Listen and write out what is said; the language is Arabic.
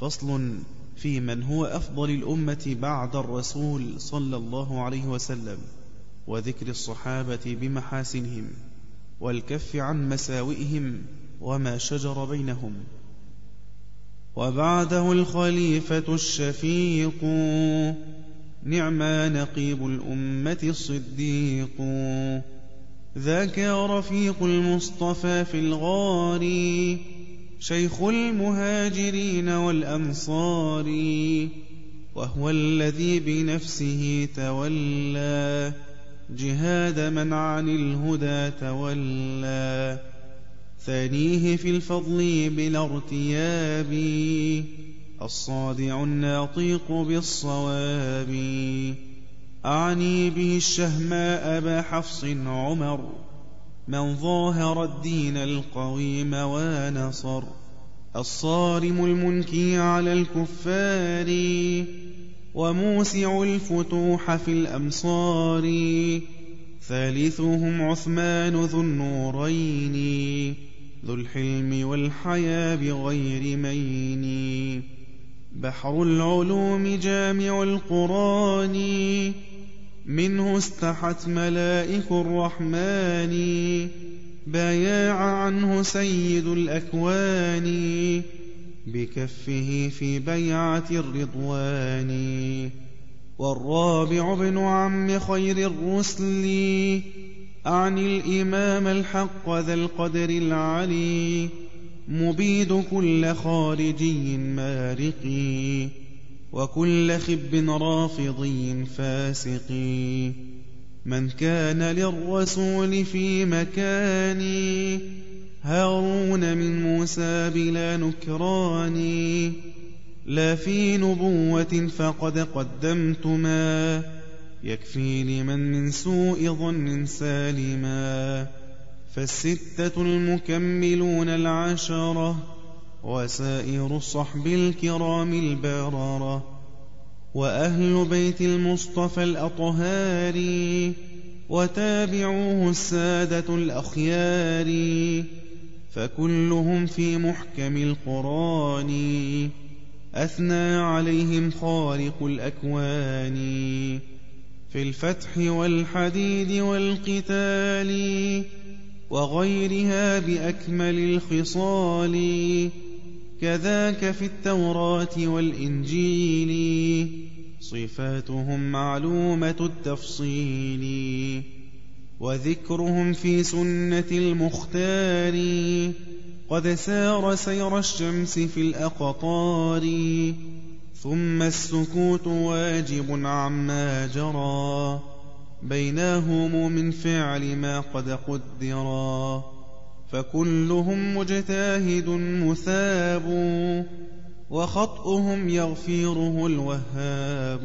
فصل في من هو أفضل الأمة بعد الرسول صلى الله عليه وسلم وذكر الصحابة بمحاسنهم والكف عن مساوئهم وما شجر بينهم. وبعده الخليفة الشفيق نعما نقيب الأمة الصديق. ذاك رفيق المصطفى في الغار شيخ المهاجرين والأنصار وهو الذي بنفسه تولى. جهاد من عن الهدى تولى. ثانية في الفضل بلا ارتياب. الصادع الناطق بالصواب. أعني به الشهماء أبا حفص عمر. من ظاهر الدين القويم ونصر الصارم المنكي على الكفار وموسع الفتوح في الأمصار. ثالثهم عثمان ذو النورين ذو الحلم والحيا بغير مين. بحر العلوم جامع القرآن منه استحت ملائك الرحمن باياع عنه سيد الأكوان بكفه في بيعة الرضوان. والرابع ابن عم خير الرسل أعني الإمام الحق ذا القدر العلي مبيد كل خارجي مارقي. وكل خب رافضي فاسق من كان للرسول في مكان هارون من موسى بلا نكران. لا في نبوة فقد قدمتما يكفي لمن من سوء ظن سالما. فالستة المكملون العشرة وسائر الصحب الكرام البررة وأهل بيت المصطفى الأطهار وتابعوه السادة الأخيار فكلهم في محكم القرآن أثنى عليهم خالق الأكوان في الفتح والحديد والقتال وغيرها بأكمل الخصال كذاك في التوراة والإنجيل. صفاتهم معلومة التفصيل. وذكرهم في سنة المختار. قد سار سير الشمس في الأقطار. ثم السكوت واجب عما جرى. بينهم من فعل ما قد قدرا. فكلهم مجتهد مثاب وخطئهم يغفره الوهاب.